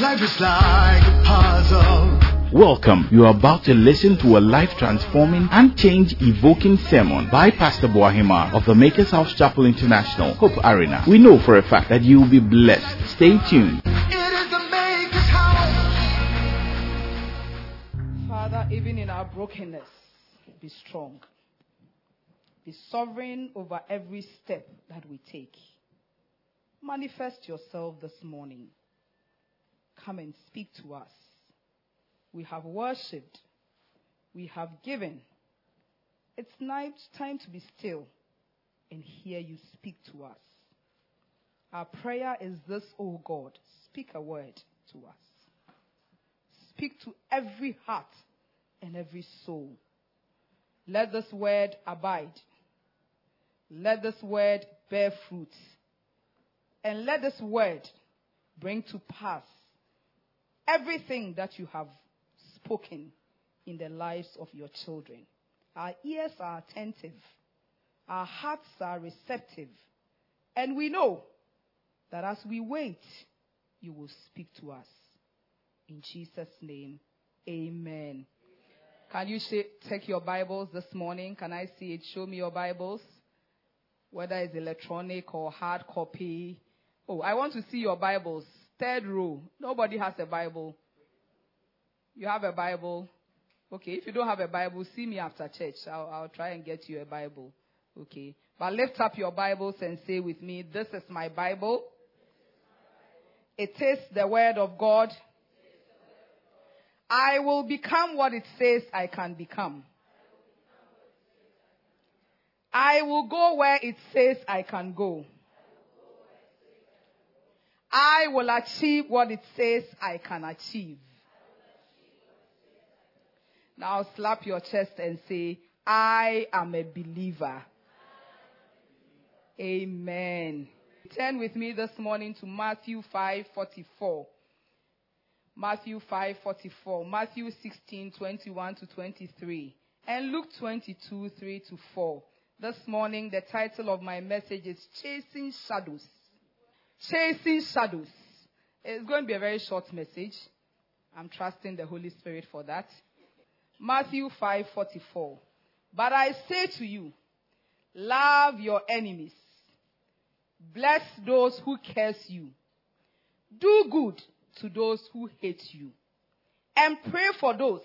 Life is like a puzzle. Welcome. You are about to listen to a life transforming and change evoking sermon by Pastor Boahima of the Makers House Chapel International, Hope Arena. We know for a fact that you will be blessed. Stay tuned. It is the maker's house. Father, even in our brokenness, be strong. Be sovereign over every step that we take. Manifest yourself this morning. Come and speak to us. We have worshipped. We have given. It's night time to be still and hear you speak to us. Our prayer is this, O God. Speak a word to us. Speak to every heart and every soul. Let this word abide. Let this word bear fruit. And let this word bring to pass everything that you have spoken in the lives of your children. Our ears are attentive. Our hearts are receptive. And we know that as we wait, you will speak to us. In Jesus' name, amen. Can you sh- take your Bibles this morning? Can I see it? Show me your Bibles. Whether it's electronic or hard copy. Oh, I want to see your Bibles. Third row. Nobody has a Bible. You have a Bible. Okay, if you don't have a Bible, see me after church. I'll, I'll try and get you a Bible. Okay. But lift up your Bibles and say with me, This is my Bible. It is the Word of God. I will become what it says I can become. I will go where it says I can go. I will achieve what it says I can achieve. Now slap your chest and say, I am a believer. Amen. Turn with me this morning to Matthew 5:44. Matthew 5:44, Matthew 16:21 to 23, and Luke 22 3 to 4. This morning the title of my message is Chasing Shadows. Chasing Shadows. It's going to be a very short message. I'm trusting the Holy Spirit for that. Matthew 5:44. But I say to you, love your enemies. Bless those who curse you. Do good to those who hate you. And pray for those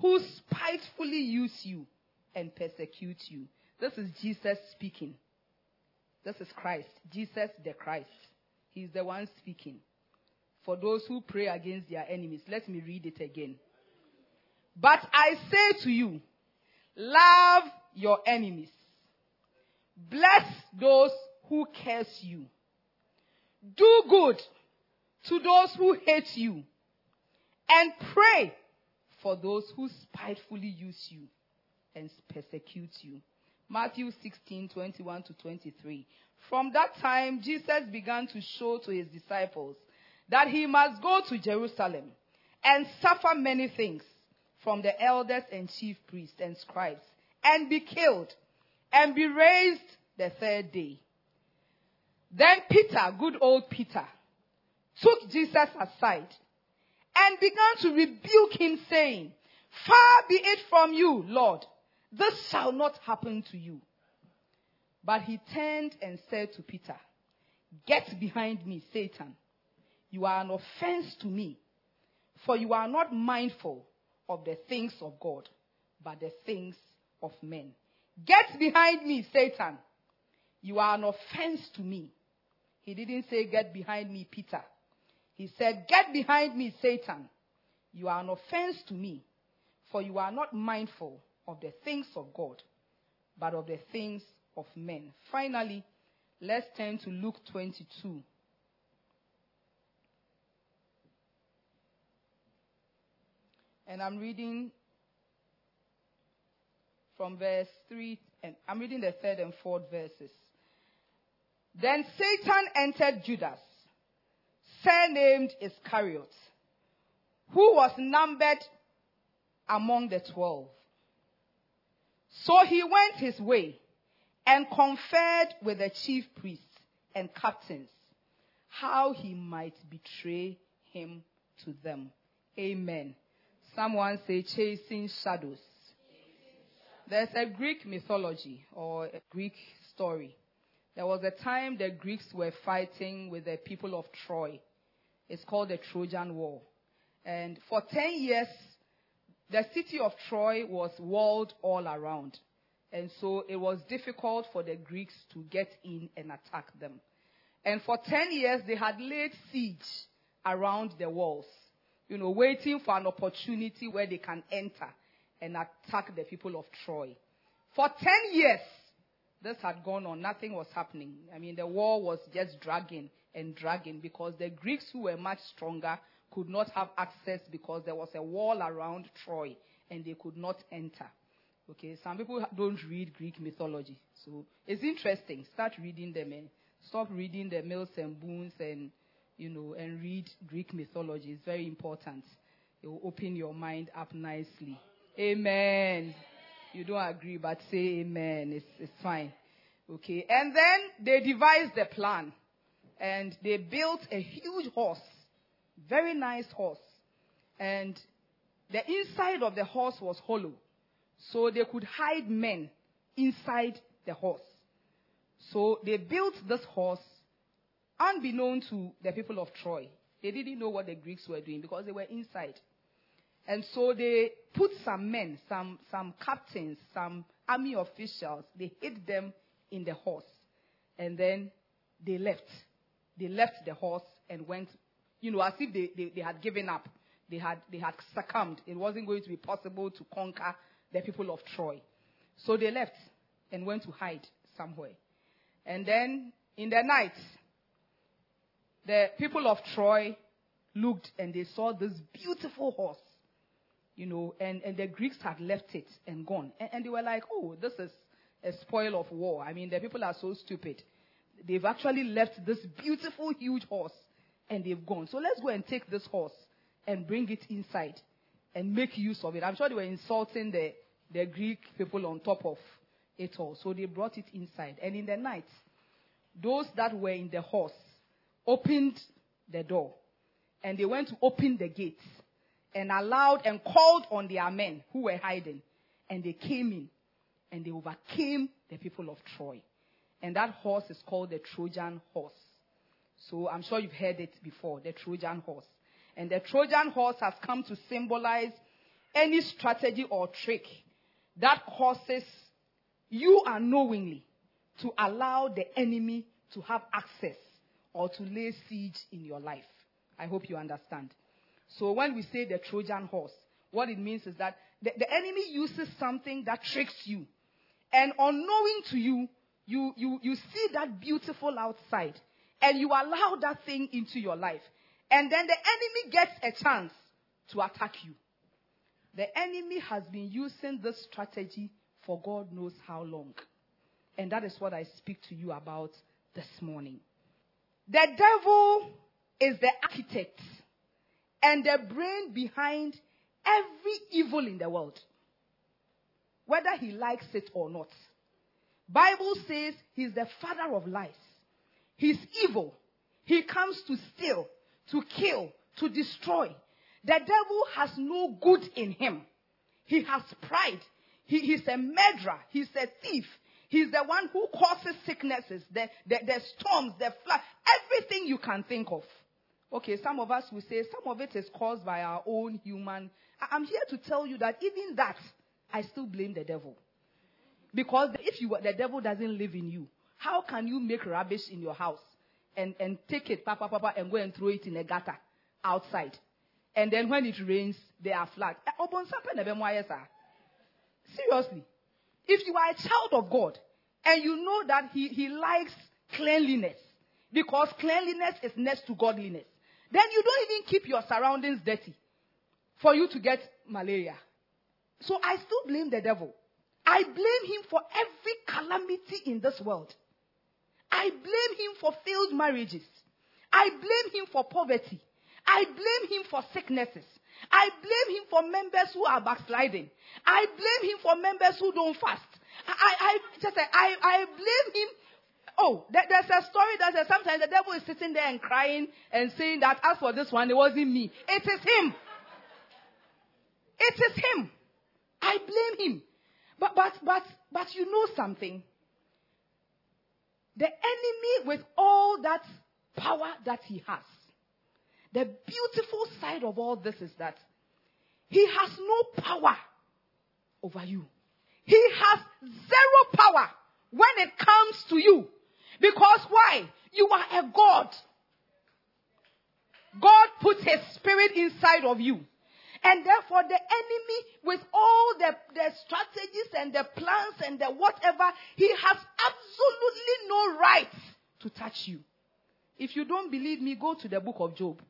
who spitefully use you and persecute you. This is Jesus speaking. This is Christ. Jesus the Christ. He's the one speaking. For those who pray against their enemies. Let me read it again. But I say to you, love your enemies. Bless those who curse you. Do good to those who hate you. And pray for those who spitefully use you and persecute you. Matthew 16, 21 to 23. From that time, Jesus began to show to his disciples that he must go to Jerusalem and suffer many things from the elders and chief priests and scribes and be killed and be raised the third day. Then Peter, good old Peter, took Jesus aside and began to rebuke him, saying, Far be it from you, Lord, this shall not happen to you. But he turned and said to Peter, Get behind me, Satan. You are an offense to me, for you are not mindful of the things of God, but the things of men. Get behind me, Satan. You are an offense to me. He didn't say, Get behind me, Peter. He said, Get behind me, Satan. You are an offense to me, for you are not mindful of the things of God, but of the things of men. Finally, let's turn to Luke 22. And I'm reading from verse 3, and I'm reading the third and fourth verses. Then Satan entered Judas, surnamed Iscariot, who was numbered among the twelve. So he went his way and conferred with the chief priests and captains how he might betray him to them. Amen. Someone say chasing shadows. There's a Greek mythology or a Greek story. There was a time the Greeks were fighting with the people of Troy. It's called the Trojan War. And for 10 years, the city of Troy was walled all around. And so it was difficult for the Greeks to get in and attack them. And for 10 years, they had laid siege around the walls, you know, waiting for an opportunity where they can enter and attack the people of Troy. For 10 years, this had gone on. Nothing was happening. I mean, the war was just dragging and dragging because the Greeks, who were much stronger, could not have access because there was a wall around Troy and they could not enter. Okay, some people don't read Greek mythology. So it's interesting. Start reading them. Eh? Stop reading the Mills and Boons and, you know, and read Greek mythology. It's very important. It will open your mind up nicely. Amen. You don't agree, but say amen. It's, it's fine. Okay. And then they devised a plan. And they built a huge horse. Very nice horse. And the inside of the horse was hollow. So they could hide men inside the horse. So they built this horse unbeknown to the people of Troy. They didn't know what the Greeks were doing because they were inside. And so they put some men, some, some captains, some army officials, they hid them in the horse. And then they left. They left the horse and went, you know, as if they, they, they had given up. They had, they had succumbed. It wasn't going to be possible to conquer the people of Troy. So they left and went to hide somewhere. And then in the night, the people of Troy looked and they saw this beautiful horse, you know, and, and the Greeks had left it and gone. And, and they were like, oh, this is a spoil of war. I mean, the people are so stupid. They've actually left this beautiful, huge horse and they've gone. So let's go and take this horse and bring it inside and make use of it. I'm sure they were insulting the, the Greek people on top of it all. So they brought it inside. And in the night, those that were in the horse opened the door and they went to open the gates and allowed and called on their men who were hiding. And they came in and they overcame the people of Troy. And that horse is called the Trojan horse. So I'm sure you've heard it before, the Trojan horse. And the Trojan horse has come to symbolize any strategy or trick that causes you unknowingly to allow the enemy to have access or to lay siege in your life. I hope you understand. So when we say the Trojan horse, what it means is that the, the enemy uses something that tricks you. And unknowing to you, you, you, you see that beautiful outside and you allow that thing into your life. And then the enemy gets a chance to attack you. The enemy has been using this strategy for God knows how long. And that is what I speak to you about this morning. The devil is the architect and the brain behind every evil in the world. Whether he likes it or not. Bible says he's the father of lies. He's evil. He comes to steal, to kill, to destroy. The devil has no good in him. He has pride. He, he's a murderer. He's a thief. He's the one who causes sicknesses, the, the, the storms, the flood, everything you can think of. Okay, some of us will say some of it is caused by our own human. I'm here to tell you that even that, I still blame the devil. Because if you, the devil doesn't live in you, how can you make rubbish in your house and, and take it, papa, papa, and go and throw it in a gutter outside? And then when it rains, they are flat. Eh, Seriously. If you are a child of God and you know that He, he likes cleanliness, because cleanliness is next to godliness, then you don't even keep your surroundings dirty for you to get malaria. So I still blame the devil. I blame him for every calamity in this world. I blame him for failed marriages. I blame him for poverty. I blame him for sicknesses. I blame him for members who are backsliding. I blame him for members who don't fast. I, I just I, I blame him Oh, there- there's a story that says sometimes the devil is sitting there and crying and saying that as for this one, it wasn't me. It is him. It is him. I blame him. But but but but you know something. The enemy with all that power that he has. The beautiful side of all this is that he has no power over you. He has zero power when it comes to you. Because why? You are a God. God put his spirit inside of you. And therefore the enemy with all the, the strategies and the plans and the whatever, he has absolutely no right to touch you. If you don't believe me, go to the book of Job.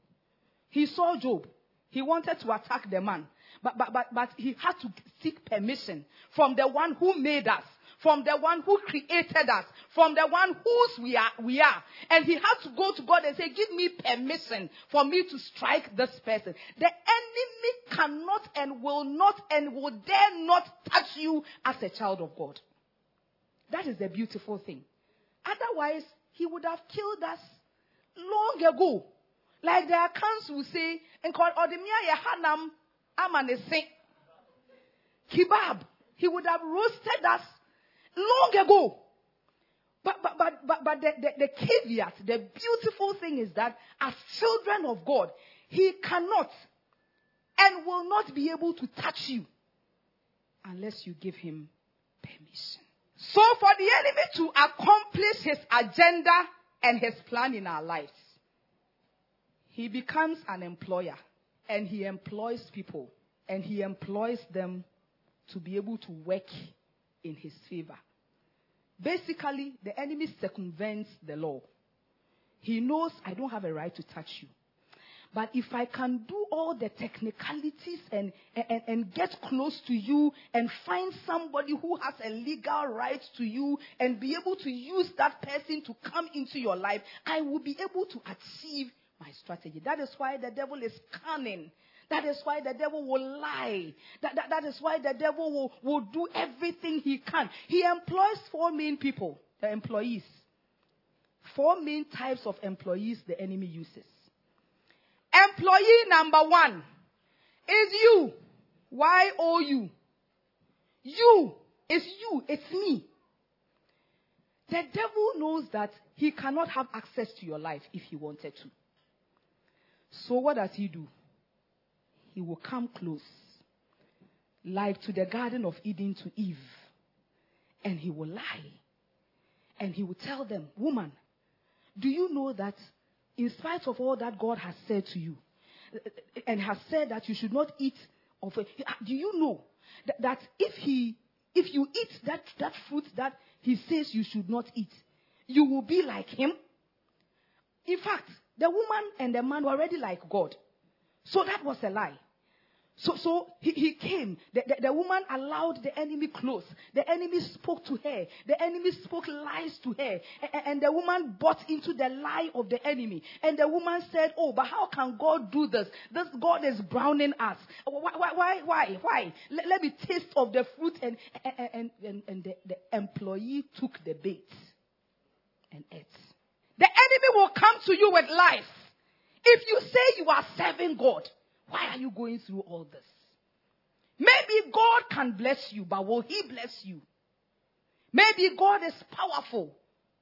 He saw Job. He wanted to attack the man. But, but, but, but he had to seek permission from the one who made us, from the one who created us, from the one whose we are, we are. And he had to go to God and say, give me permission for me to strike this person. The enemy cannot and will not and will dare not touch you as a child of God. That is the beautiful thing. Otherwise, he would have killed us long ago. Like the accounts will say, and called Odemia Yahanam Amanese. Kebab. He would have roasted us long ago. But, but, but, but, but the, the, the caveat, the beautiful thing is that as children of God, He cannot and will not be able to touch you unless you give Him permission. So for the enemy to accomplish his agenda and his plan in our lives, he becomes an employer and he employs people and he employs them to be able to work in his favor. Basically, the enemy circumvents the law. He knows I don't have a right to touch you. But if I can do all the technicalities and, and, and get close to you and find somebody who has a legal right to you and be able to use that person to come into your life, I will be able to achieve my strategy. That is why the devil is cunning. That is why the devil will lie. That, that, that is why the devil will, will do everything he can. He employs four main people, the employees. Four main types of employees the enemy uses. Employee number one is you. Y O U. You. It's you. It's me. The devil knows that he cannot have access to your life if he wanted to. So what does he do? He will come close, like to the Garden of Eden to Eve, and he will lie. And he will tell them, Woman, do you know that in spite of all that God has said to you, and has said that you should not eat of it, do you know that, that if he if you eat that, that fruit that he says you should not eat, you will be like him? In fact, the woman and the man were already like God. So that was a lie. So, so he, he came. The, the, the woman allowed the enemy close. The enemy spoke to her. The enemy spoke lies to her. And, and the woman bought into the lie of the enemy. And the woman said, Oh, but how can God do this? This God is browning us. Why, why, why, why? why? Let, let me taste of the fruit. And, and, and, and the, the employee took the bait and ate. The enemy will come to you with lies. If you say you are serving God, why are you going through all this? Maybe God can bless you, but will He bless you? Maybe God is powerful,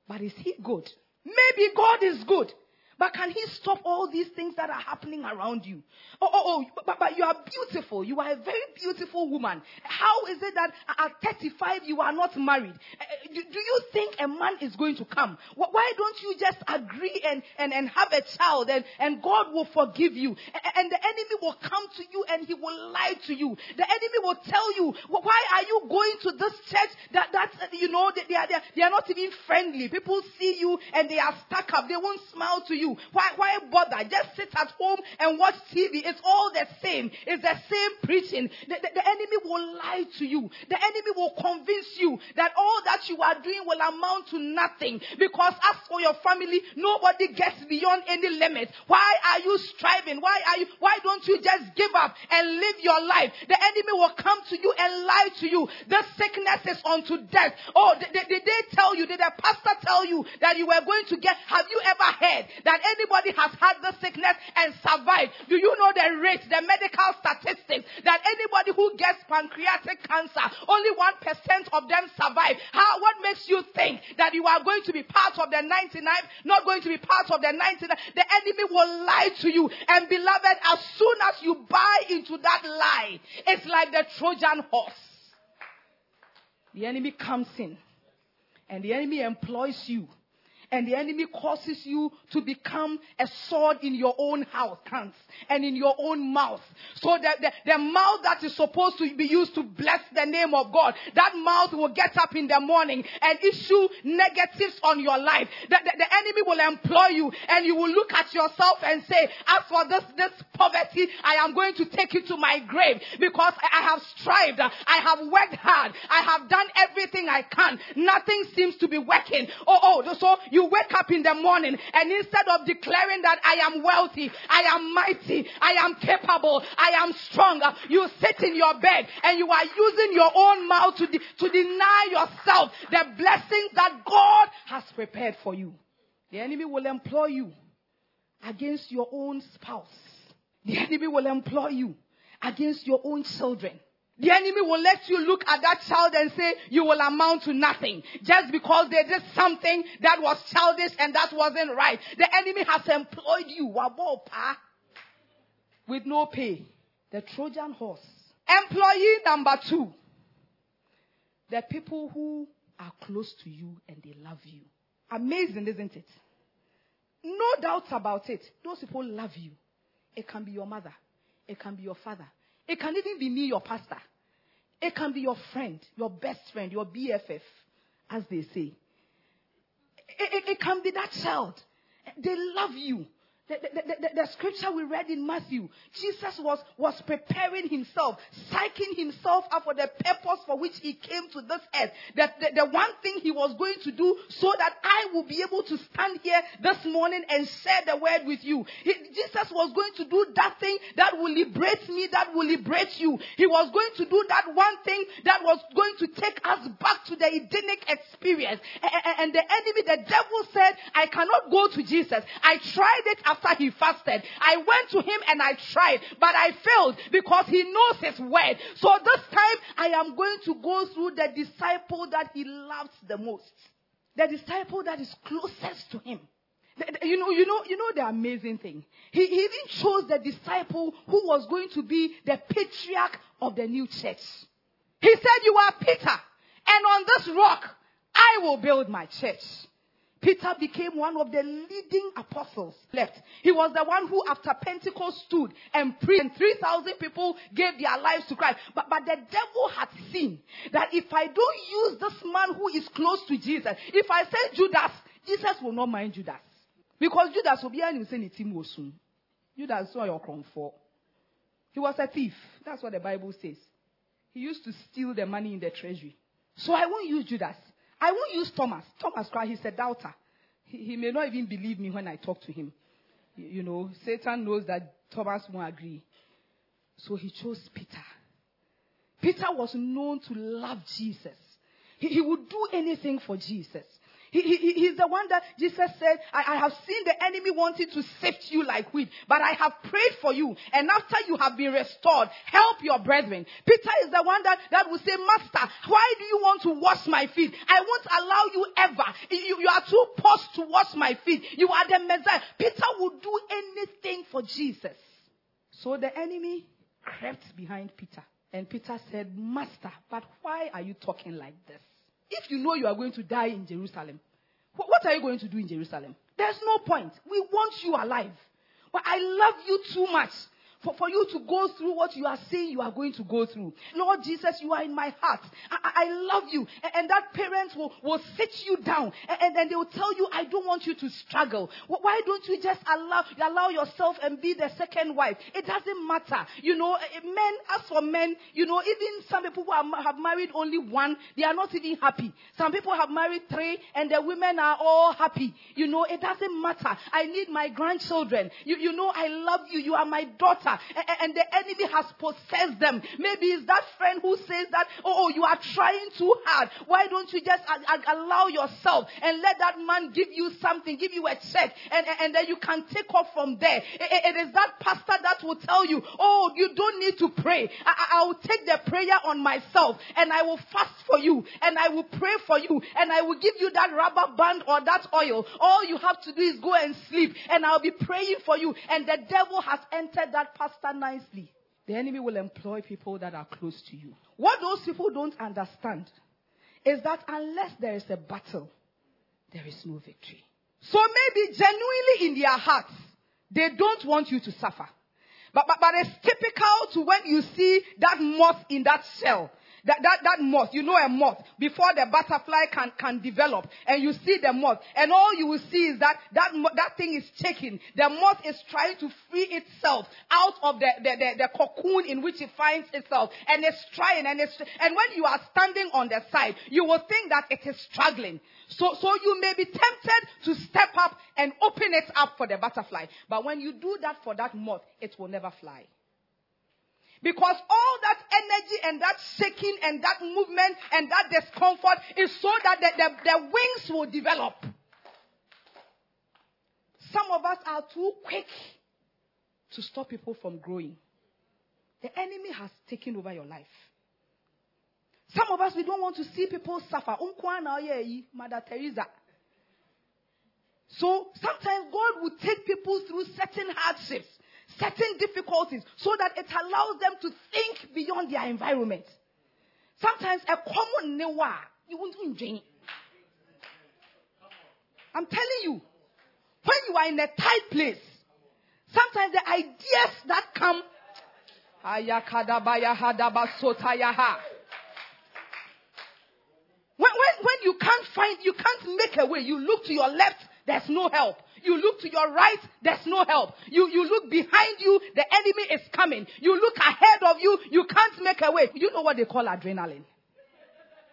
but is He good? Maybe God is good, but can He stop all these things that are happening around you? Oh, oh, oh, but, but you are beautiful. You are a very beautiful woman. How is it that at 35 you are not married? Uh, Do, do you think a man is going to come? Why don't you just agree and, and, and have a child and, and God will forgive you? And the enemy will come to you and he will lie to you. The enemy will tell you, why are you going to this church that, that you know, they, are, they are not even friendly. People see you and they are stuck up. They won't smile to you. You. Why, why bother? Just sit at home and watch TV. It's all the same. It's the same preaching. The, the, the enemy will lie to you. The enemy will convince you that all that you are doing will amount to nothing. Because as for your family, nobody gets beyond any limit. Why are you striving? Why are you, why don't you just give up and live your life? The enemy will come to you and lie to you. The sickness is unto death. Oh, did, did they tell you, did the pastor tell you that you were going to get, have you ever heard that anybody has had the sickness and survived? Do you know the rate, the medical statistics that anybody who gets pancreatic cancer, only 1% of them survive? How, what makes you think that you are going to be part of the 99, not going to be part of the 99? The enemy will lie to you. And beloved, as soon as you buy into that lie, it's like the Trojan horse. The enemy comes in and the enemy employs you and the enemy causes you to become a sword in your own house, hands, and in your own mouth. So that the, the mouth that is supposed to be used to bless the name of God, that mouth will get up in the morning and issue negatives on your life. The, the, the enemy will employ you and you will look at yourself and say, as for this, this poverty, I am going to take it to my grave because I have strived. I have worked hard. I have done everything I can. Nothing seems to be working. Oh, oh, so you wake up in the morning and instead of declaring that I am wealthy, I am mighty, I am capable, I am strong, you sit in your bed and you are using your own mouth to, de- to deny yourself the blessings that God has prepared for you. The enemy will employ you against your own spouse. The enemy will employ you against your own children. The enemy will let you look at that child and say you will amount to nothing just because they did something that was childish and that wasn't right. The enemy has employed you with no pay. The Trojan horse. Employee number two. The people who are close to you and they love you. Amazing, isn't it? No doubt about it. Those people love you. It can be your mother. It can be your father. It can even be me, your pastor. It can be your friend, your best friend, your BFF, as they say. It, it, it can be that child. They love you. The, the, the, the, scripture we read in Matthew, Jesus was, was preparing himself, psyching himself up for the purpose for which he came to this earth. That the, the one thing he was going to do so that I will be able to stand here this morning and share the word with you. He, Jesus was going to do that thing that will liberate me, that will liberate you. He was going to do that one thing that was going to take us back to the Edenic experience. And, and the enemy, the devil said, I cannot go to Jesus. I tried it after he fasted. I went to him and I tried, but I failed because he knows his word. So this time I am going to go through the disciple that he loves the most. The disciple that is closest to him. You know, you know, you know the amazing thing. He, he even chose the disciple who was going to be the patriarch of the new church. He said, you are Peter, and on this rock I will build my church. Peter became one of the leading apostles left. He was the one who after Pentecost stood and preached and 3,000 people gave their lives to Christ. But, but the devil had seen that if I don't use this man who is close to Jesus, if I say Judas, Jesus will not mind Judas. Because Judas will be an team soon. Judas saw your comfort. He was a thief. That's what the Bible says. He used to steal the money in the treasury. So I won't use Judas. I won't use Thomas. Thomas cried, he's a doubter. He, he, may not even believe me when I talk to him. You know, Satan knows that Thomas won't agree. So he chose Peter. Peter was known to love Jesus. He, he would do anything for Jesus. He, he, he's the one that Jesus said, I, I have seen the enemy wanting to sift you like wheat, but I have prayed for you. And after you have been restored, help your brethren. Peter is the one that, that will say, Master, why do you want to wash my feet? I won't allow you ever. You, you are too posh to wash my feet. You are the Messiah. Peter would do anything for Jesus. So the enemy crept behind Peter. And Peter said, Master, but why are you talking like this? If you know you are going to die in Jerusalem, what are you going to do in Jerusalem? There's no point. We want you alive. But I love you too much for, for you to go through what you are saying you are going to go through. Lord Jesus, you are in my heart. I, I- love you. And, and that parent will, will sit you down and, and, they will tell you, I don't want you to struggle. Why don't you just allow, allow yourself and be the second wife? It doesn't matter. You know, eh, men, as for men, you know, even some people who are, have married only one, they are not even happy. Some people have married three and the women are all happy. You know, it doesn't matter. I need my grandchildren. You, you know, I love you. You are my daughter. A- a- And the enemy has possessed them. Maybe it's that friend who says that, oh, oh you are trying too hard. Why don't you just allow yourself and let that man give you something, give you a check, and, and- and then you can take off from there. I- I- It is that pastor that will tell you, oh, you don't need to pray. I, I- I will take the prayer on myself and I will fast for you and I will pray for you and I will give you that rubber band or that oil. All you have to do is go and sleep and I'll be praying for you. And the devil has entered that pastor nicely. The enemy will employ people that are close to you. What those people don't understand is that unless there is a battle, there is no victory. So maybe genuinely in their hearts, they don't want you to suffer. But, but, but it's typical to when you see that moth in that shell. That, that, that moth, you know a moth, before the butterfly can, can develop, and you see the moth, and all you will see is that that, that thing is shaking. The moth is trying to free itself out of the, the, the, the cocoon in which it finds itself, and it's trying, and it's, and when you are standing on the side, you will think that it is struggling. So, so you may be tempted to step up and open it up for the butterfly. But when you do that for that moth, it will never fly. Because all that energy and that shaking and that movement and that discomfort is so that the, the, the wings will develop. Some of us are too quick to stop people from growing. The enemy has taken over your life. Some of us, we don't want to see people suffer. Mother Teresa. So sometimes God will take people through certain hardships, certain difficulties, so that it allows them to think beyond their environment. Sometimes a common newa, you won't enjoy. I'm telling you, when you are in a tight place, sometimes the ideas that come. When, when, when you can't find, you can't make a way, you look to your left, there's no help. You look to your right, there's no help. You, you look behind you, the enemy is coming. You look ahead of you, you can't make a way. You know what they call adrenaline?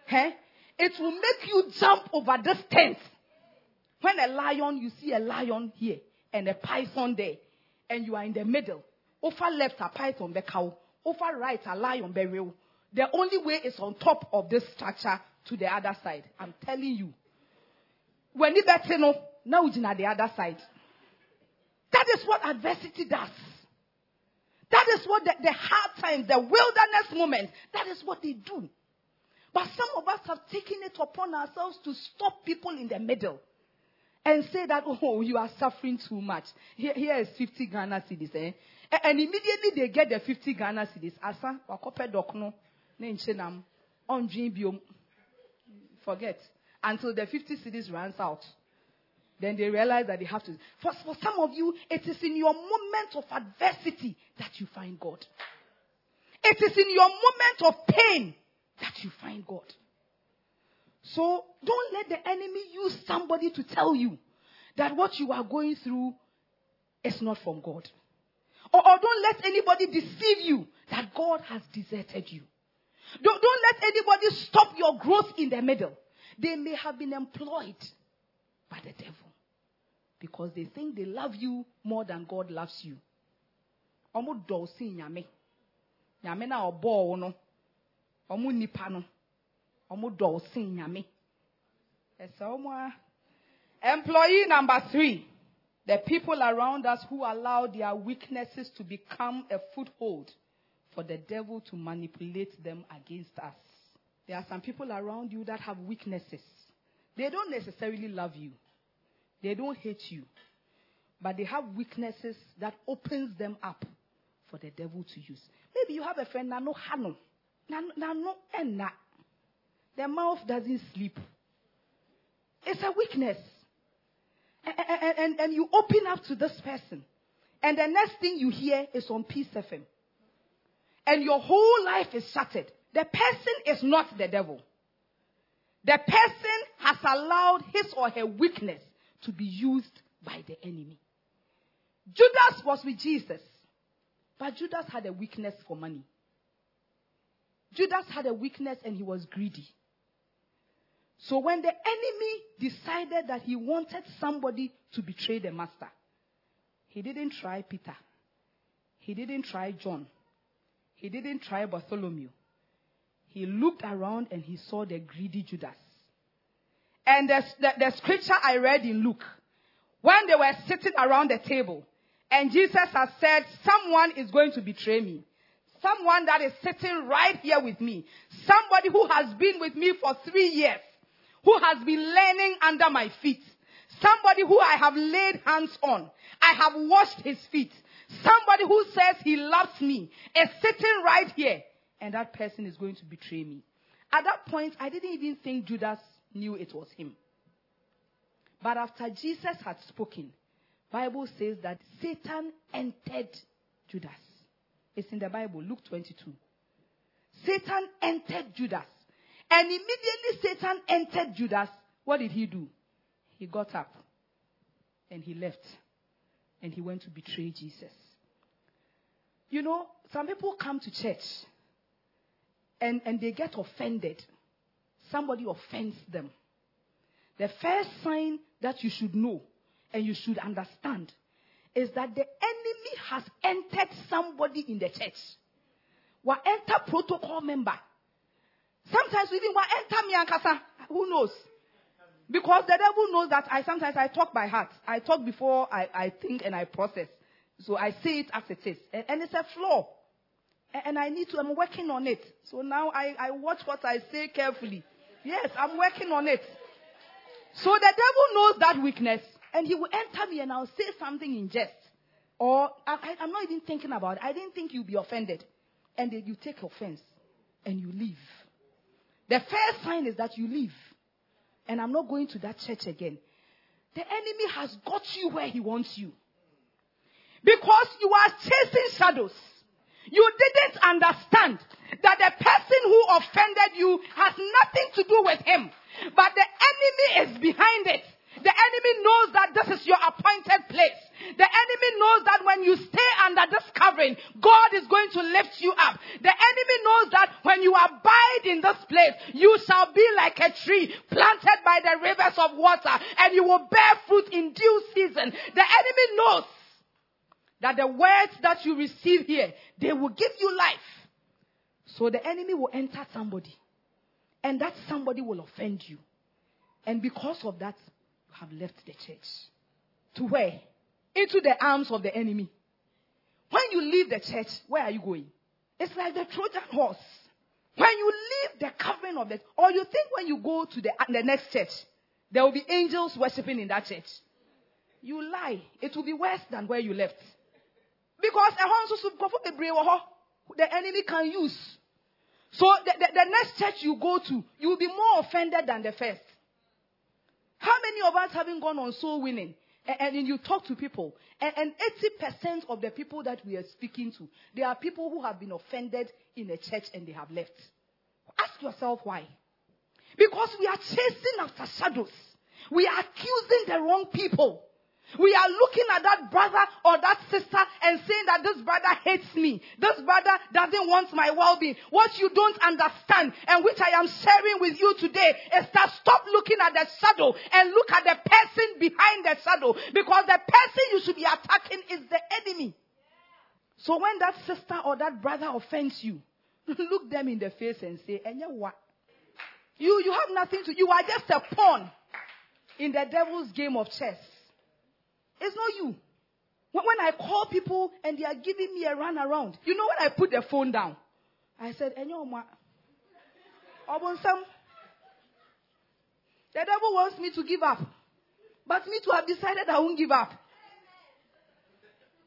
Huh? It will make you jump over this distance. When a lion, you see a lion here and a python there, and you are in the middle. Over left a python, the cow. Over right a lion, the real. The only way is on top of this structure to the other side. I'm telling you. When you better know, now you're at the other side. That is what adversity does. That is what the, the hard times, the wilderness moments, that is what they do. But some of us have taken it upon ourselves to stop people in the middle and say that, oh, you are suffering too much. Here, here is 50 Ghana cedis, eh? And immediately they get the 50 Ghana cedis. Asa, wakope dokno, ne nchenam, onjin biom. Forget. Until the 50 cedis runs out. Then they realize that they have to. For, for some of you, it is in your moment of adversity that you find God. It is in your moment of pain that you find God. So don't let the enemy use somebody to tell you that what you are going through is not from God. Or, or don't let anybody deceive you that God has deserted you. Don't, don't let anybody stop your growth in the middle. They may have been employed by the devil because they think they love you more than God loves you. Ọmụ dọọsi nyame. Nyame na ọbọọ no. Ọmụ nipa no. Ọmụ dọọsi nyame. Ẹsẹ ọmụ a. Employee number three. The people around us who allow their weaknesses to become a foothold for the devil to manipulate them against us. There are some people around you that have weaknesses. They don't necessarily love you. They don't hate you. But they have weaknesses that opens them up for the devil to use. Maybe you have a friend, Nano Hano. Nano Enna. Their mouth doesn't sleep. It's a weakness. And, and, and, you open up to this person. And the next thing you hear is on Peace FM. And your whole life is shattered. The person is not the devil. The person has allowed his or her weakness to be used by the enemy. Judas was with Jesus, but Judas had a weakness for money. Judas had a weakness and he was greedy. So when the enemy decided that he wanted somebody to betray the master, he didn't try Peter. He didn't try John. He didn't try Bartholomew. He looked around and he saw the greedy Judas. And the, the, the scripture I read in Luke, when they were sitting around the table, and Jesus has said, someone is going to betray me. Someone that is sitting right here with me. Somebody who has been with me for three years. Who has been learning under my feet. Somebody who I have laid hands on. I have washed his feet. Somebody who says he loves me is sitting right here. And that person is going to betray me. At that point, I didn't even think Judas knew it was him. But after Jesus had spoken, Bible says that Satan entered Judas. It's in the Bible, Luke 22. Satan entered Judas. And immediately Satan entered Judas. What did he do? He got up and he left and he went to betray Jesus. You know, some people come to church and, and they get offended. Somebody offends them. The first sign that you should know and you should understand is that the enemy has entered somebody in the church. Will enter protocol member. Sometimes we even will enter me and. Who knows? Because the devil knows that I sometimes I talk by heart. I talk before I, I think and I process. So I say it as it is. And, and it's a flaw. And, and I need to, I'm working on it. So now I, I watch what I say carefully. Yes, I'm working on it. So the devil knows that weakness and he will enter me and I'll say something in jest. Or I, am not even thinking about it. I didn't think you'd be offended. And then you take offense and you leave. The first sign is that you leave. And I'm not going to that church again. The enemy has got you where he wants you. Because you are chasing shadows. You didn't understand that the person who offended you has nothing to do with him. But the enemy is behind it. The enemy knows that this is your appointed place. The enemy knows that when you stay under this covering, God is going to lift you up. The enemy knows that when you abide in this place, you shall be like a tree planted by the rivers of water and you will bear fruit in due season. The enemy knows that the words that you receive here, they will give you life. So the enemy will enter somebody and that somebody will offend you. And because of that, you have left the church. To where? Into the arms of the enemy. When you leave the church, where are you going? It's like the Trojan horse. When you leave the covering of the, or you think when you go to the, the next church, there will be angels worshiping in that church. You lie. It will be worse than where you left. Because the enemy can use. So the, the, the next church you go to, you will be more offended than the first. How many of us haven't gone on soul winning? And, and you talk to people, and, and 80% of the people that we are speaking to, they are people who have been offended in a church and they have left. Ask yourself why. Because we are chasing after shadows. We are accusing the wrong people. We are looking at that brother or that sister and saying that this brother hates me. This brother doesn't want my well-being. What you don't understand and which I am sharing with you today is that stop looking at the shadow and look at the person behind the shadow because the person you should be attacking is the enemy. So when that sister or that brother offends you, look them in the face and say, and you what? You, you have nothing to, you are just a pawn in the devil's game of chess. It's not you. When I call people and they are giving me a run around, you know when I put the phone down, I said, Enyoma, Obunsam, the devil wants me to give up. But me to have decided I won't give up.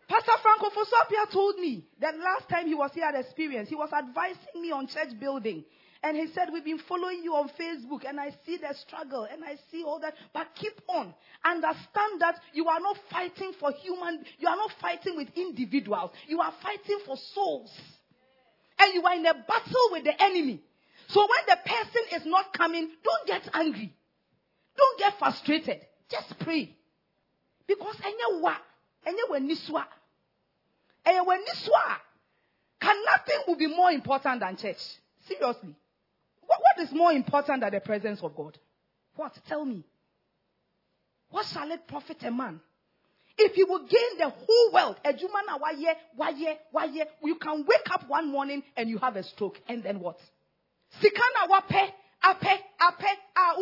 Pastor Franco Fosopia told me that last time he was here at Experience, he was advising me on church building. And he said, We've been following you on Facebook, and I see the struggle, and I see all that. But keep on. Understand that you are not fighting for human, you are not fighting with individuals. You are fighting for souls. And you are in a battle with the enemy. So when the person is not coming, don't get angry. Don't get frustrated. Just pray. Because enye wa, enye wa niswa. Enye wa niswa. Can nothing will be more important than church? Seriously. What, what is more important than the presence of God? What? Tell me. What shall it profit a man? If he will gain the whole world, a jumana waye, waye, waye, you can wake up one morning and you have a stroke, and then what? Sikana wape, ape, ape, ah,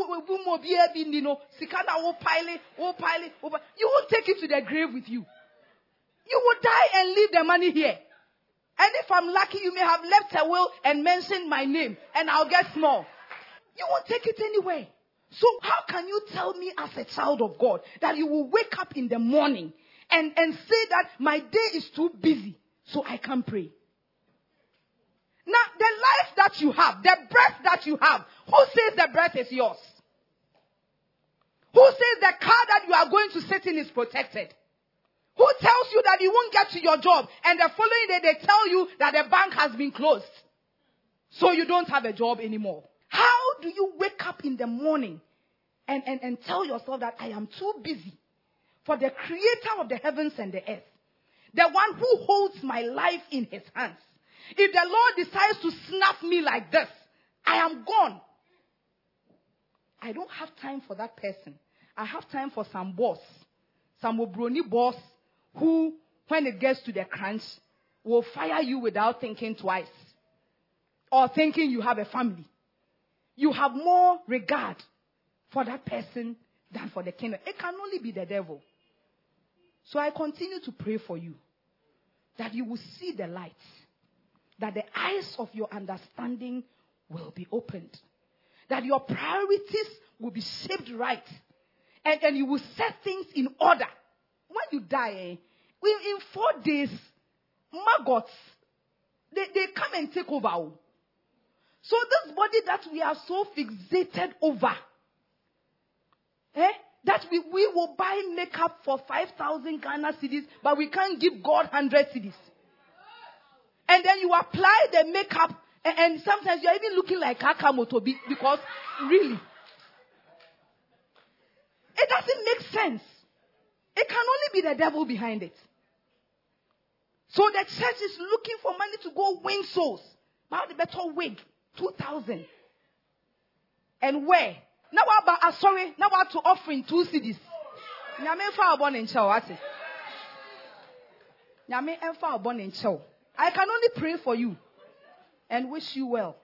nino, sikana wo pile, wo pile, you won't take it to the grave with you. You will die and leave the money here. And if I'm lucky, you may have left a will and mentioned my name, and I'll get small. You won't take it anyway. So how can you tell me as a child of God that you will wake up in the morning and, and say that my day is too busy so I can't pray? Now, the life that you have, the breath that you have, who says the breath is yours? Who says the car that you are going to sit in is protected? Who tells you that you won't get to your job and the following day they tell you that the bank has been closed? So you don't have a job anymore. How do you wake up in the morning and, and, and tell yourself that I am too busy for the creator of the heavens and the earth, the one who holds my life in his hands? If the Lord decides to snap me like this, I am gone. I don't have time for that person. I have time for some boss, some Obroni boss who, when it gets to the crunch, will fire you without thinking twice or thinking you have a family. You have more regard for that person than for the kingdom. It can only be the devil. So I continue to pray for you that you will see the light, that the eyes of your understanding will be opened, that your priorities will be shaped right, and, and you will set things in order when you die, eh, in four days, maggots, they, they come and take over. Oh. So this body that we are so fixated over, eh, that we, we will buy makeup for 5,000 Ghana cedis, but we can't give God 100 cedis. And then you apply the makeup, and, and sometimes you're even looking like Akamoto because really, it doesn't make sense. It can only be the devil behind it. So the church is looking for money to go win souls. Buy the better wig, 2000. And where? Now about, uh, sorry, now about to offering two chow. I can only pray for you and wish you well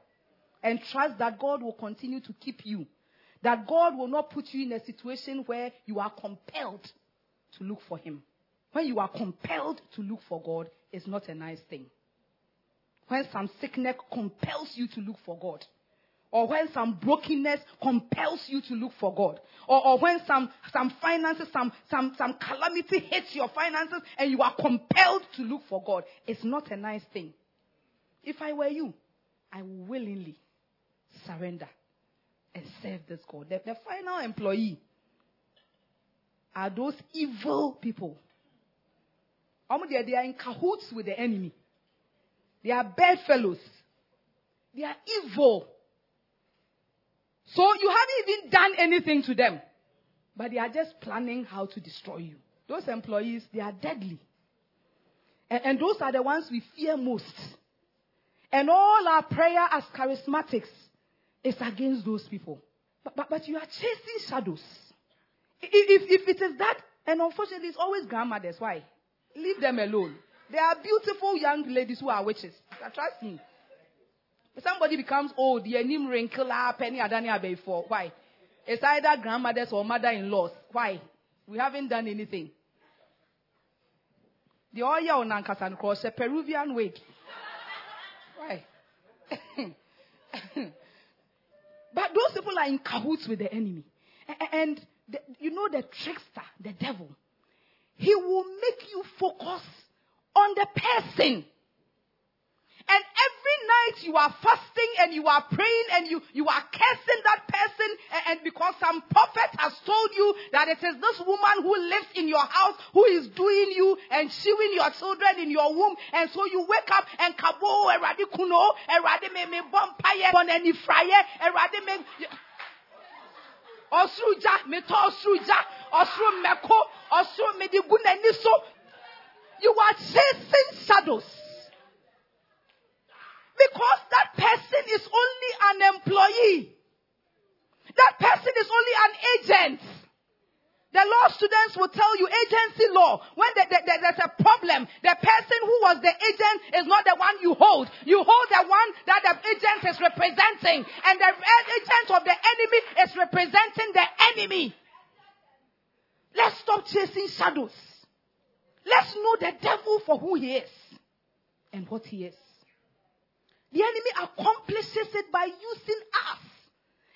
and trust that God will continue to keep you. That God will not put you in a situation where you are compelled to look for Him. When you are compelled to look for God, it's not a nice thing. When some sickness compels you to look for God, or when some brokenness compels you to look for God, or, or when some, some finances, some, some, some calamity hits your finances and you are compelled to look for God, it's not a nice thing. If I were you, I willingly surrender and serve this God. The, the final employee are those evil people. They are in cahoots with the enemy. They are bedfellows. They are evil. So you haven't even done anything to them. But they are just planning how to destroy you. Those employees, they are deadly. And, and those are the ones we fear most. And all our prayer as charismatics is against those people. But, but, but you are chasing shadows. If, if it is that, and unfortunately, it's always grandmothers. Why? Leave them alone. They are beautiful young ladies who are witches. Trust me. If somebody becomes old, the name wrinkle up, penny adania before. Why? It's either grandmothers or mother-in-laws. Why? We haven't done anything. The oil on Nankasan cross, a Peruvian wig. Why? but those people are in cahoots with the enemy. And the, you know the trickster, the devil. He will make you focus on the person. And every night you are fasting and you are praying and you, you are cursing that person and, and because some prophet has told you that it is this woman who lives in your house who is doing you and chewing your children in your womb and so you wake up and kabo erade kuno erade me me bompaye bonani fraye erade me so. You are chasing shadows. Because that person is only an employee. That person is only an agent the law students will tell you agency law. When the, the, the, there's a problem, the person who was the agent is not the one you hold. You hold the one that the agent is representing. And the agent of the enemy is representing the enemy. Let's stop chasing shadows. Let's know the devil for who he is and what he is. The enemy accomplishes it by using us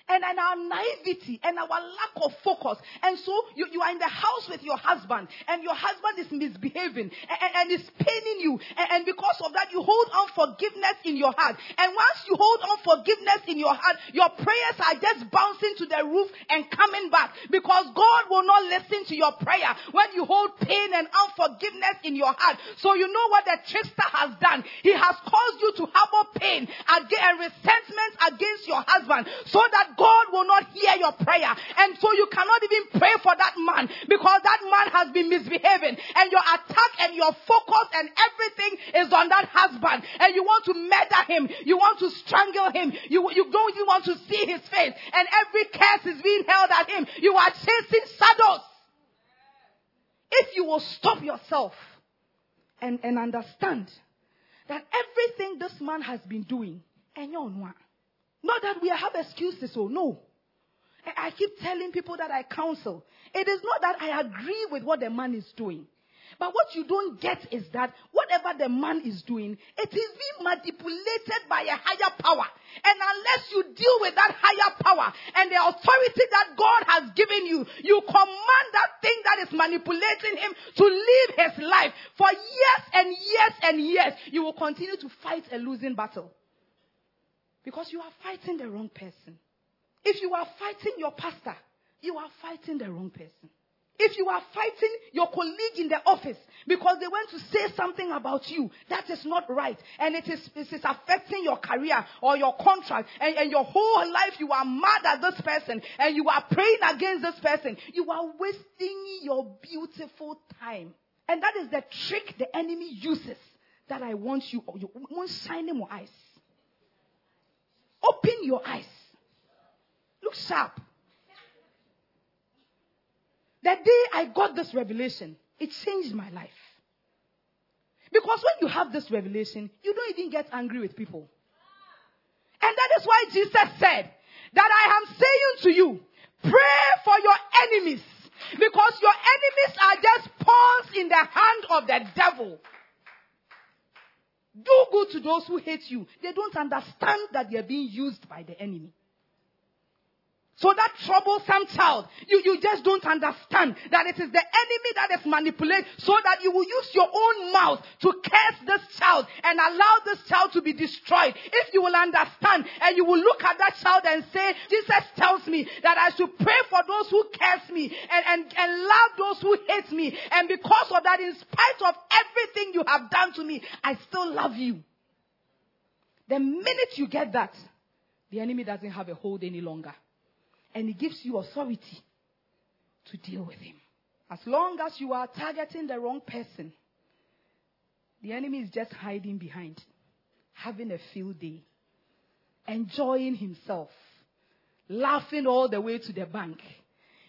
and, and our naivety and our lack of focus. And so you, you are in the house with your husband and your husband is misbehaving and, and, is paining you. And, and because of that, you hold unforgiveness in your heart. And once you hold unforgiveness in your heart, your prayers are just bouncing to the roof and coming back because God will not listen to your prayer when you hold pain and unforgiveness in your heart. So you know what the trickster has done. He has caused you to harbor pain and resentment against your husband so that God will not hear your prayer. And so you cannot even pray for that man because that man has been misbehaving and your attack and your focus and everything is on that husband and you want to murder him. You want to strangle him. You, you don't even want to see his face and every curse is being held at him. You are chasing shadows. If you will stop yourself and, and understand that everything this man has been doing, and you're one. Not that we have excuses, oh no. I keep telling people that I counsel. It is not that I agree with what the man is doing. But what you don't get is that whatever the man is doing, it is being manipulated by a higher power. And unless you deal with that higher power and the authority that God has given you, you command that thing that is manipulating him to live his life for years and years and years. You will continue to fight a losing battle. Because you are fighting the wrong person. If you are fighting your pastor, you are fighting the wrong person. If you are fighting your colleague in the office because they want to say something about you, that is not right. And it is, it is affecting your career or your contract and, and your whole life you are mad at this person and you are praying against this person. You are wasting your beautiful time. And that is the trick the enemy uses that I want you, you want shining more eyes. Your eyes. Look sharp. The day I got this revelation, it changed my life. Because when you have this revelation, you don't even get angry with people. And that is why Jesus said that I am saying to you, pray for your enemies. Because your enemies are just pawns in the hand of the devil. Do good to those who hate you. They don't understand that they are being used by the enemy. So that troublesome child, you, you just don't understand that it is the enemy that is manipulated so that you will use your own mouth to curse this child and allow this child to be destroyed. If you will understand and you will look at that child and say, Jesus tells me that I should pray for those who curse me and, and, and love those who hate me. And because of that, in spite of everything you have done to me, I still love you. The minute you get that, the enemy doesn't have a hold any longer and He gives you authority to deal with Him. As long as you are targeting the wrong person, the enemy is just hiding behind, having a field day, enjoying himself, laughing all the way to the bank.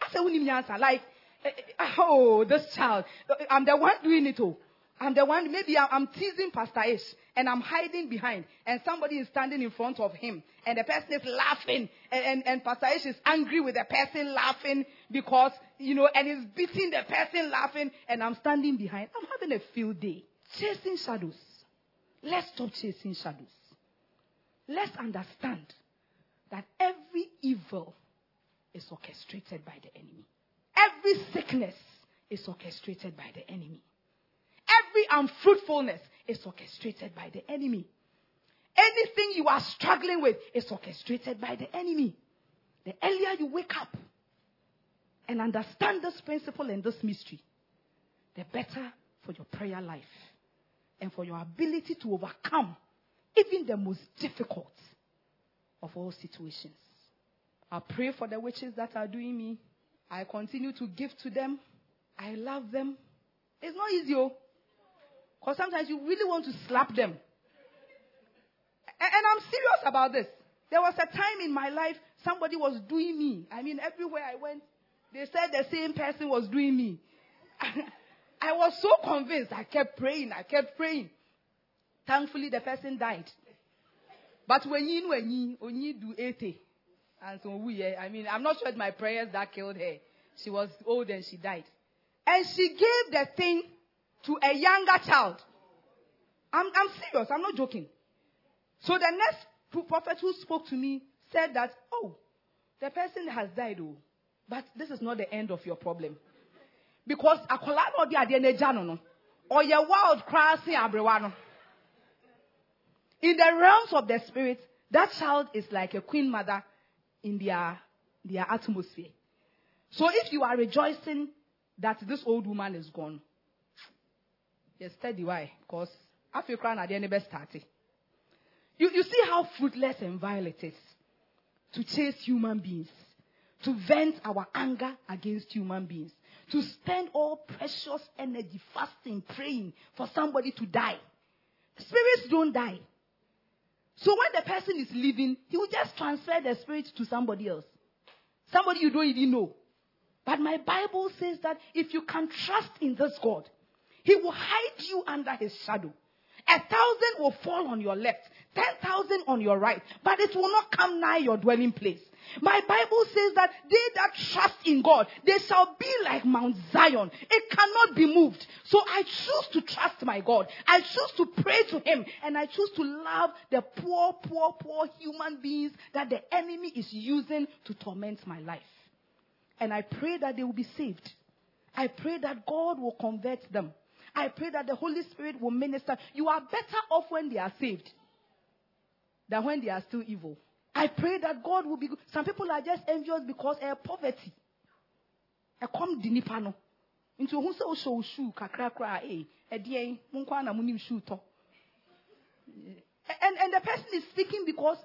I said, like, eh, eh, oh, this child, I'm the one doing it. Oh. I'm the one, maybe I'm teasing Pastor Ish and I'm hiding behind and somebody is standing in front of him and the person is laughing and, and, and Pastor Ish is angry with the person laughing because, you know, and he's beating the person laughing and I'm standing behind. I'm having a field day. Chasing shadows. Let's stop chasing shadows. Let's understand that every evil is orchestrated by the enemy. Every sickness is orchestrated by the enemy. Every unfruitfulness is orchestrated by the enemy. Anything you are struggling with is orchestrated by the enemy. The earlier you wake up and understand this principle and this mystery, the better for your prayer life and for your ability to overcome even the most difficult of all situations. I pray for the witches that are doing me. I continue to give to them. I love them. It's not easy, oh. Because sometimes you really want to slap them. And, I'm serious about this. There was a time in my life somebody was doing me. I mean, everywhere I went, they said the same person was doing me. I was so convinced. I kept praying. I kept praying. Thankfully, the person died. But when you when you when you do 80, and so we, eh, I mean, I'm not sure it's my prayers that killed her. She was old and she died. And she gave the thing to a younger child. I'm, I'm serious. I'm not joking. So the next prophet who spoke to me said that, oh, the person has died, oh, but this is not the end of your problem. Because akola di ade. Or your wild crossing abrewa no. In the realms of the spirit, that child is like a queen mother in their, their atmosphere. So if you are rejoicing that this old woman is gone, you steady why? Because Africa at the end started. You, you see how fruitless and vile it is to chase human beings, to vent our anger against human beings, to spend all precious energy fasting, praying for somebody to die. Spirits don't die. So when the person is leaving, he will just transfer the spirit to somebody else. Somebody you don't even know. But my Bible says that if you can trust in this God, he will hide you under his shadow. A thousand will fall on your left, ten thousand on your right, but it will not come nigh your dwelling place. My Bible says that they that trust in God, they shall be like Mount Zion. It cannot be moved. So I choose to trust my God. I choose to pray to Him. And I choose to love the poor, poor, poor human beings that the enemy is using to torment my life. And I pray that they will be saved. I pray that God will convert them. I pray that the Holy Spirit will minister. You are better off when they are saved than when they are still evil. I pray that God will be good. Some people are just envious because of poverty. I come di nipa no. Nti ohun sɛ shoe kakra kra eh ɛdeɛn mo nkwa na mo nim shoe. And and the person is speaking because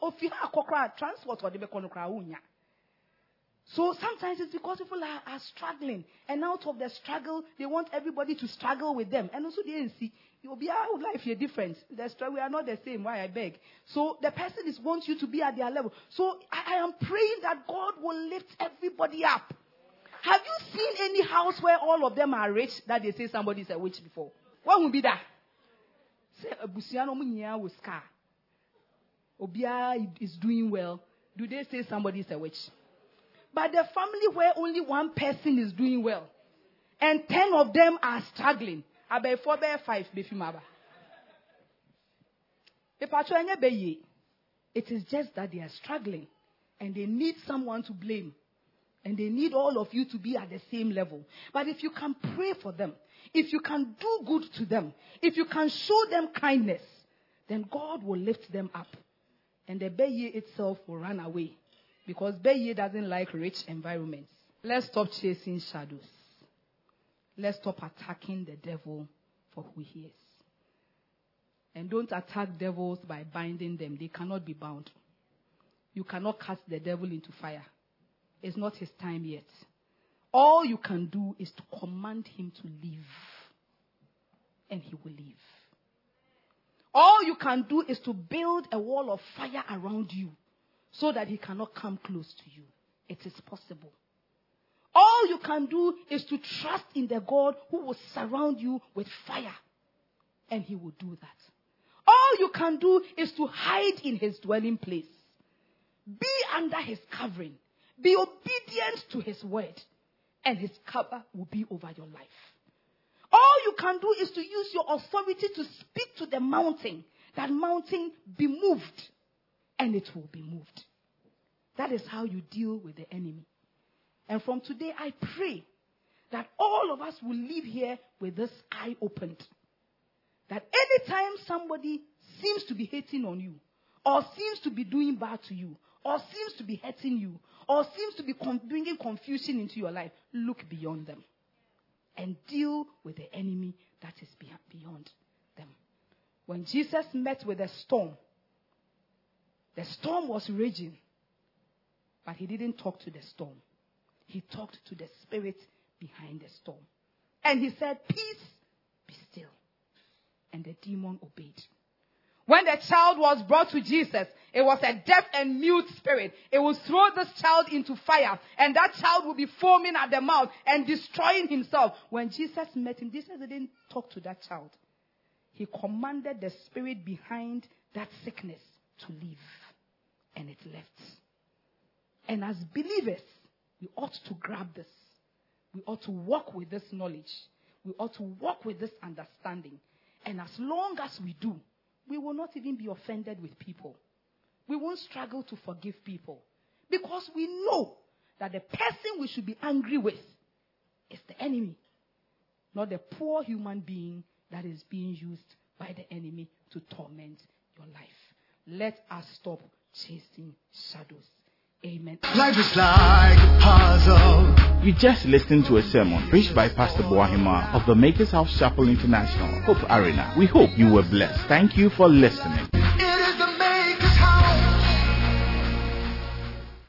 ofi ha akɔkora transport ɔde bɛkɔ no kora onya. So sometimes it's because people are, are struggling, and out of their struggle, they want everybody to struggle with them. And also, they see you'll be our life here different. The struggle, we are not the same. Why I beg? So the person is wants you to be at their level. So I, I am praying that God will lift everybody up. Have you seen any house where all of them are rich that they say somebody is a witch before? What will be that? Say Abusiano Munya scar. Obia is doing well. Do they say somebody is a witch? But the family where only one person is doing well and ten of them are struggling, about four, about five, be befimaba. It is just that they are struggling and they need someone to blame. And they need all of you to be at the same level. But if you can pray for them, if you can do good to them, if you can show them kindness, then God will lift them up. And the Beye itself will run away. Because Beye doesn't like rich environments. Let's stop chasing shadows. Let's stop attacking the devil for who he is. And don't attack devils by binding them. They cannot be bound. You cannot cast the devil into fire. It's not his time yet. All you can do is to command him to leave. And he will leave. All you can do is to build a wall of fire around you so that he cannot come close to you. It is possible. All you can do is to trust in the God who will surround you with fire. And he will do that. All you can do is to hide in his dwelling place. Be under his covering. Be obedient to his word. And his cover will be over your life. All you can do is to use your authority to speak to the mountain. That mountain be moved and it will be moved. That is how you deal with the enemy. And from today, I pray that all of us will live here with this eye opened. That anytime somebody seems to be hating on you, or seems to be doing bad to you, or seems to be hurting you, or seems to be con- bringing confusion into your life, look beyond them and deal with the enemy that is beyond them. When Jesus met with a storm, the storm was raging, but he didn't talk to the storm. He talked to the spirit behind the storm. And he said, Peace, be still. And the demon obeyed. When the child was brought to Jesus, it was a deaf and mute spirit. It will throw this child into fire, and that child will be foaming at the mouth and destroying himself. When Jesus met him, Jesus didn't talk to that child. He commanded the spirit behind that sickness to leave, and it left. And as believers, we ought to grab this. We ought to walk with this knowledge. We ought to walk with this understanding. And as long as we do, we will not even be offended with people. We won't struggle to forgive people. Because we know that the person we should be angry with is the enemy, not the poor human being that is being used by the enemy to torment your life. Let us stop chasing shadows. Amen. Life is like a puzzle. You just listened to a sermon preached by Pastor Boahima of the Makers House Chapel International, Hope Arena. We hope you were blessed. Thank you for listening.